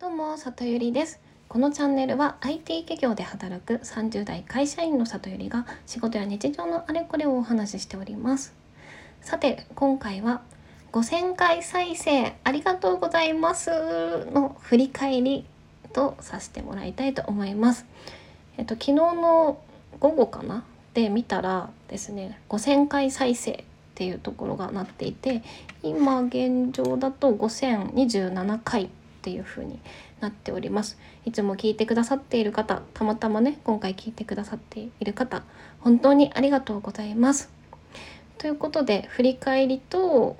どうも里ゆりです。このチャンネルは IT 企業で働く30代会社員の里ゆりが仕事や日常のあれこれをお話ししております。さて今回は5000回再生ありがとうございますの振り返りとさせてもらいたいと思います。えっと昨日の午後かなで見たらですね5000回再生っていうところがなっていて今現状だと5027回っていう風になっております。いつも聞いてくださっている方たまたまね今回聞いてくださっている方本当にありがとうございます。ということで振り返りと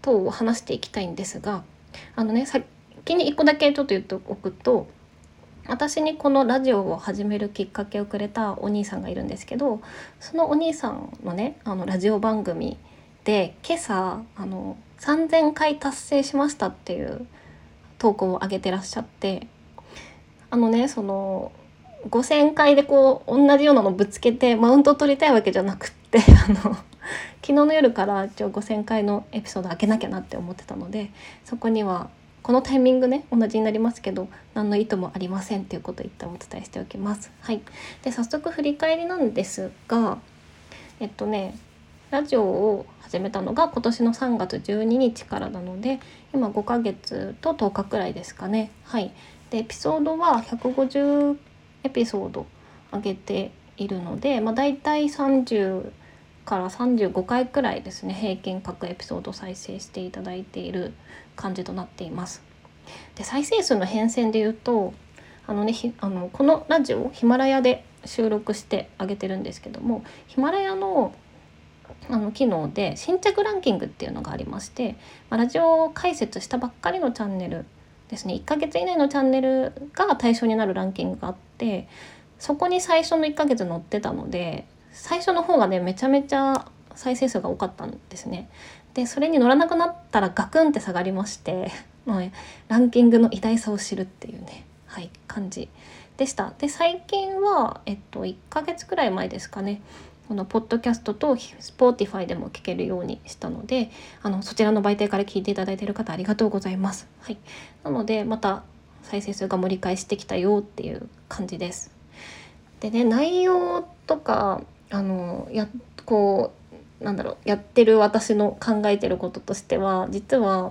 等を話していきたいんですがあのね先に1個だけちょっと言っておくと私にこのラジオを始めるきっかけをくれたお兄さんがいるんですけどそのお兄さんのねあのラジオ番組で今朝あの3,000回達成しましたっていう投稿を上げてらっしゃってあのねその5,000回でこう同じようなのぶつけてマウント取りたいわけじゃなくって あの昨日の夜から一応5,000回のエピソード開けなきゃなって思ってたのでそこにはこのタイミングね同じになりますけど何の意図もありませんっていうことを一旦お伝えしておきます。はい、で早速振り返りなんですがえっとねラジオを始めたのが今年の3月12日からなので今5ヶ月と10日くらいですかね。はい、でエピソードは150エピソード上げているので、まあ、大体30から35回くらいですね平均各エピソード再生していただいている感じとなっています。で再生数の変遷で言うとあのねあのこのラジオヒマラヤで収録してあげてるんですけどもヒマラヤのあの機能で新着ランキングっていうのがありまして、ま、ラジオ解説したばっかりのチャンネルですね1ヶ月以内のチャンネルが対象になるランキングがあってそこに最初の1ヶ月載ってたので最初の方がねめちゃめちゃ再生数が多かったんですね。でそれに乗らなくなったらガクンって下がりまして、まあ、ランキングの偉大さを知るっていうね、はい、感じでした。で最近は、えっと、1ヶ月くらい前ですかねこのポッドキャストと Spotify でも聞けるようにしたのであのそちらの媒体から聞いていただいている方ありがとうございます。はい、なのでまた再生数が盛り返してきたよっていう感じです。でね内容とかあのやこうなんだろうやってる私の考えてることとしては実は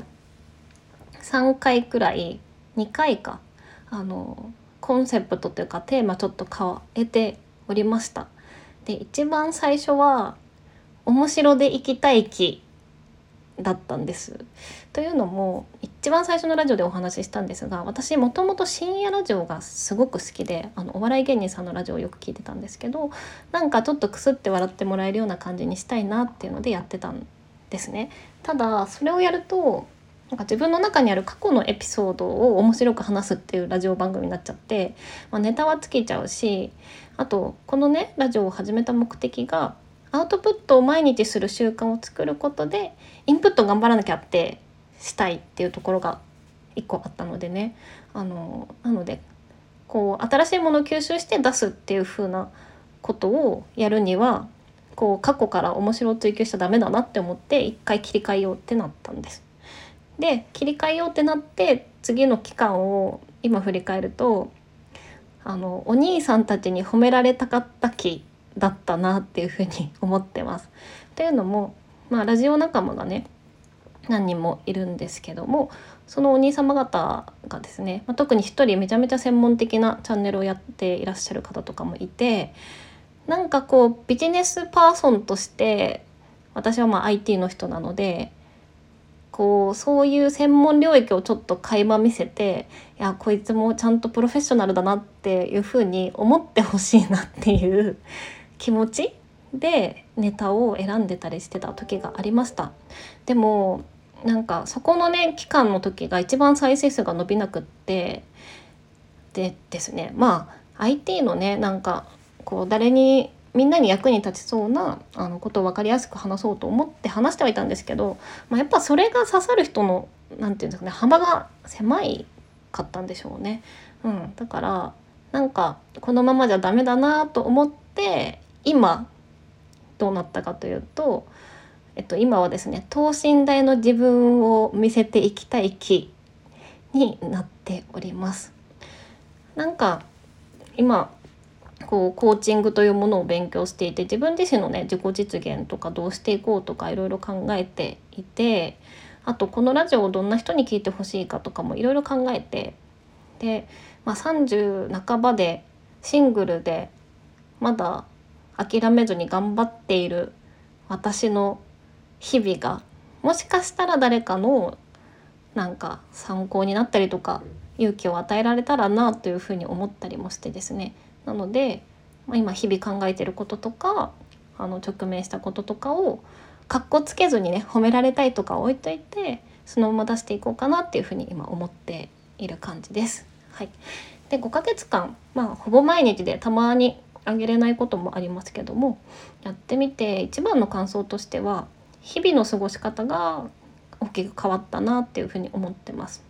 3回くらい2回かあのコンセプトというかテーマちょっと変えておりました。で一番最初は面白で行きたい気だったんです。というのも一番最初のラジオでお話ししたんですが私もともと深夜ラジオがすごく好きであのお笑い芸人さんのラジオをよく聞いてたんですけどなんかちょっとクスって笑ってもらえるような感じにしたいなっていうのでやってたんですね。ただそれをやるとなんか自分の中にある過去のエピソードを面白く話すっていうラジオ番組になっちゃって、まあ、ネタは尽きちゃうしあとこのねラジオを始めた目的がアウトプットを毎日する習慣を作ることでインプット頑張らなきゃってしたいっていうところが一個あったのでねあのなのでこう新しいものを吸収して出すっていう風なことをやるにはこう過去から面白を追求しちゃダメだなって思って一回切り替えようってなったんです。で切り替えようってなって次の期間を今振り返るとあのお兄さんたちに褒められたかった期だったなっていうふうに思ってます。というのも、まあ、ラジオ仲間がね何人もいるんですけどもそのお兄様方がですね、まあ、特に一人めちゃめちゃ専門的なチャンネルをやっていらっしゃる方とかもいてなんかこうビジネスパーソンとして私はまあ IT の人なのでこうそういう専門領域をちょっと垣間見せていやこいつもちゃんとプロフェッショナルだなっていうふうに思ってほしいなっていう 気持ちでネタを選んでたりしてた時がありました。でもなんかそこのね期間の時が一番再生数が伸びなくってでですね。まあ IT のねなんかこう誰にみんなに役に立ちそうなあのことを分かりやすく話そうと思って話してはいたんですけど、まあ、やっぱそれが刺さる人の何て言うんですかね幅が狭いかったんでしょうね。うん、だからなんかこのままじゃダメだなと思って今どうなったかというと、えっと、今はですね等身大の自分を見せていきたい気になってております。なんか今こうコーチングというものを勉強していて自分自身のね自己実現とかどうしていこうとかいろいろ考えていてあとこのラジオをどんな人に聞いてほしいかとかもいろいろ考えてで、まあ、30半ばでシングルでまだ諦めずに頑張っている私の日々がもしかしたら誰かのなんか参考になったりとか勇気を与えられたらなというふうに思ったりもしてですね。なので、まあ、今日々考えてることとかあの直面したこととかをかっこつけずにね褒められたいとか置いといてそのまま出していこうかなっていうふうに今思っている感じです。はい、で5ヶ月間、まあ、ほぼ毎日でたまにあげれないこともありますけどもやってみて一番の感想としては日々の過ごし方が大きく変わったなっていうふうに思ってます。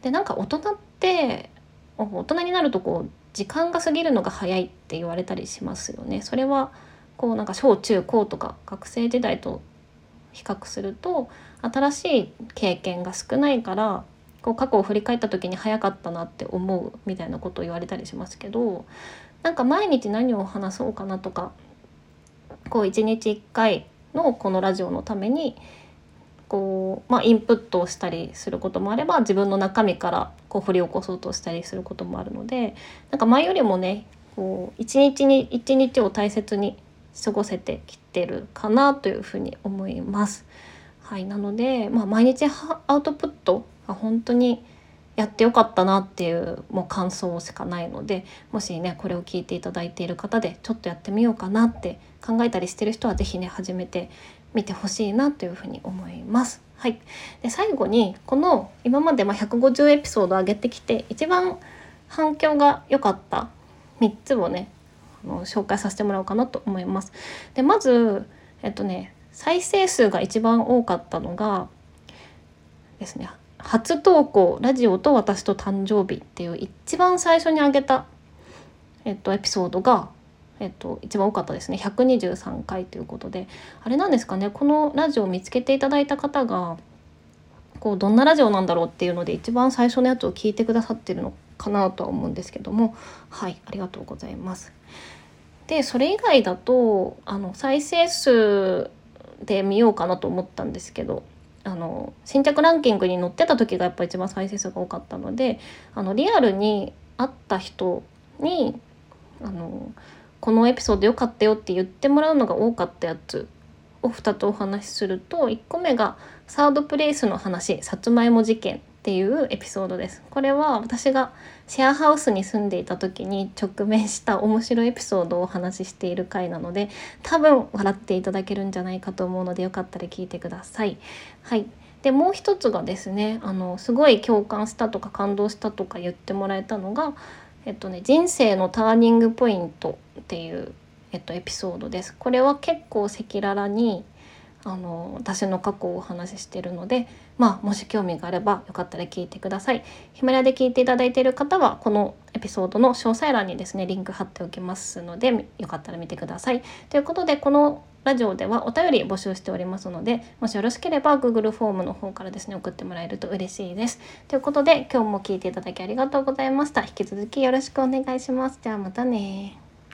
でなんか大人って大人になるとこう時間が過ぎるのが早いって言われたりしますよね。それはこうなんか小中高とか学生時代と比較すると新しい経験が少ないからこう過去を振り返った時に早かったなって思うみたいなことを言われたりしますけどなんか毎日何を話そうかなとかこう一日一回のこのラジオのためにこう、まあ、インプットをしたりすることもあれば自分の中身からこう掘り起こそうとしたりすることもあるのでなんか前よりもねこう一日に一日を大切に過ごせてきてるかなというふうに思います。はい、なので、まあ、毎日アウトプットが本当にやってよかったなっていうもう感想しかないのでもしねこれを聞いていただいている方でちょっとやってみようかなって考えたりしてる人は是非ね始めてみてほしいなというふうに思います。はい、で最後にこの今までま150エピソード上げてきて一番反響が良かった3つをねあの紹介させてもらおうかなと思います。でまずえっとね再生数が一番多かったのがですね初投稿「ラジオと私と誕生日」っていう一番最初に上げた、えっと、エピソードが、えっと、一番多かったですね。123回ということで。あれなんですかね。このラジオを見つけていただいた方がこうどんなラジオなんだろうっていうので一番最初のやつを聞いてくださってるのかなとは思うんですけども。はい。ありがとうございます。でそれ以外だとあの再生数で見ようかなと思ったんですけどあの新着ランキングに載ってた時がやっぱ一番再生数が多かったのであのリアルに会った人にあのこのエピソード良かったよって言ってもらうのが多かったやつを2つお話しすると1個目がサードプレイスの話さつまいも事件っていうエピソードです。これは私がシェアハウスに住んでいた時に直面した面白いエピソードをお話ししている回なので多分笑っていただけるんじゃないかと思うのでよかったら聞いてください。はいでもう一つがですねあのすごい共感したとか感動したとか言ってもらえたのが、えっとね、人生のターニングポイントっていう、えっと、エピソードです。これは結構赤裸々にあの私の過去をお話ししてるので、まあ、もし興味があればよかったら聞いてください。ヒマラヤで聞いていただいている方はこのエピソードの詳細欄にですねリンク貼っておきますのでよかったら見てください。ということでこのラジオではお便り募集しておりますのでもしよろしければ Google フォームの方からですね送ってもらえると嬉しいです。ということで今日も聞いていただきありがとうございました。引き続きよろしくお願いします。じゃあまたね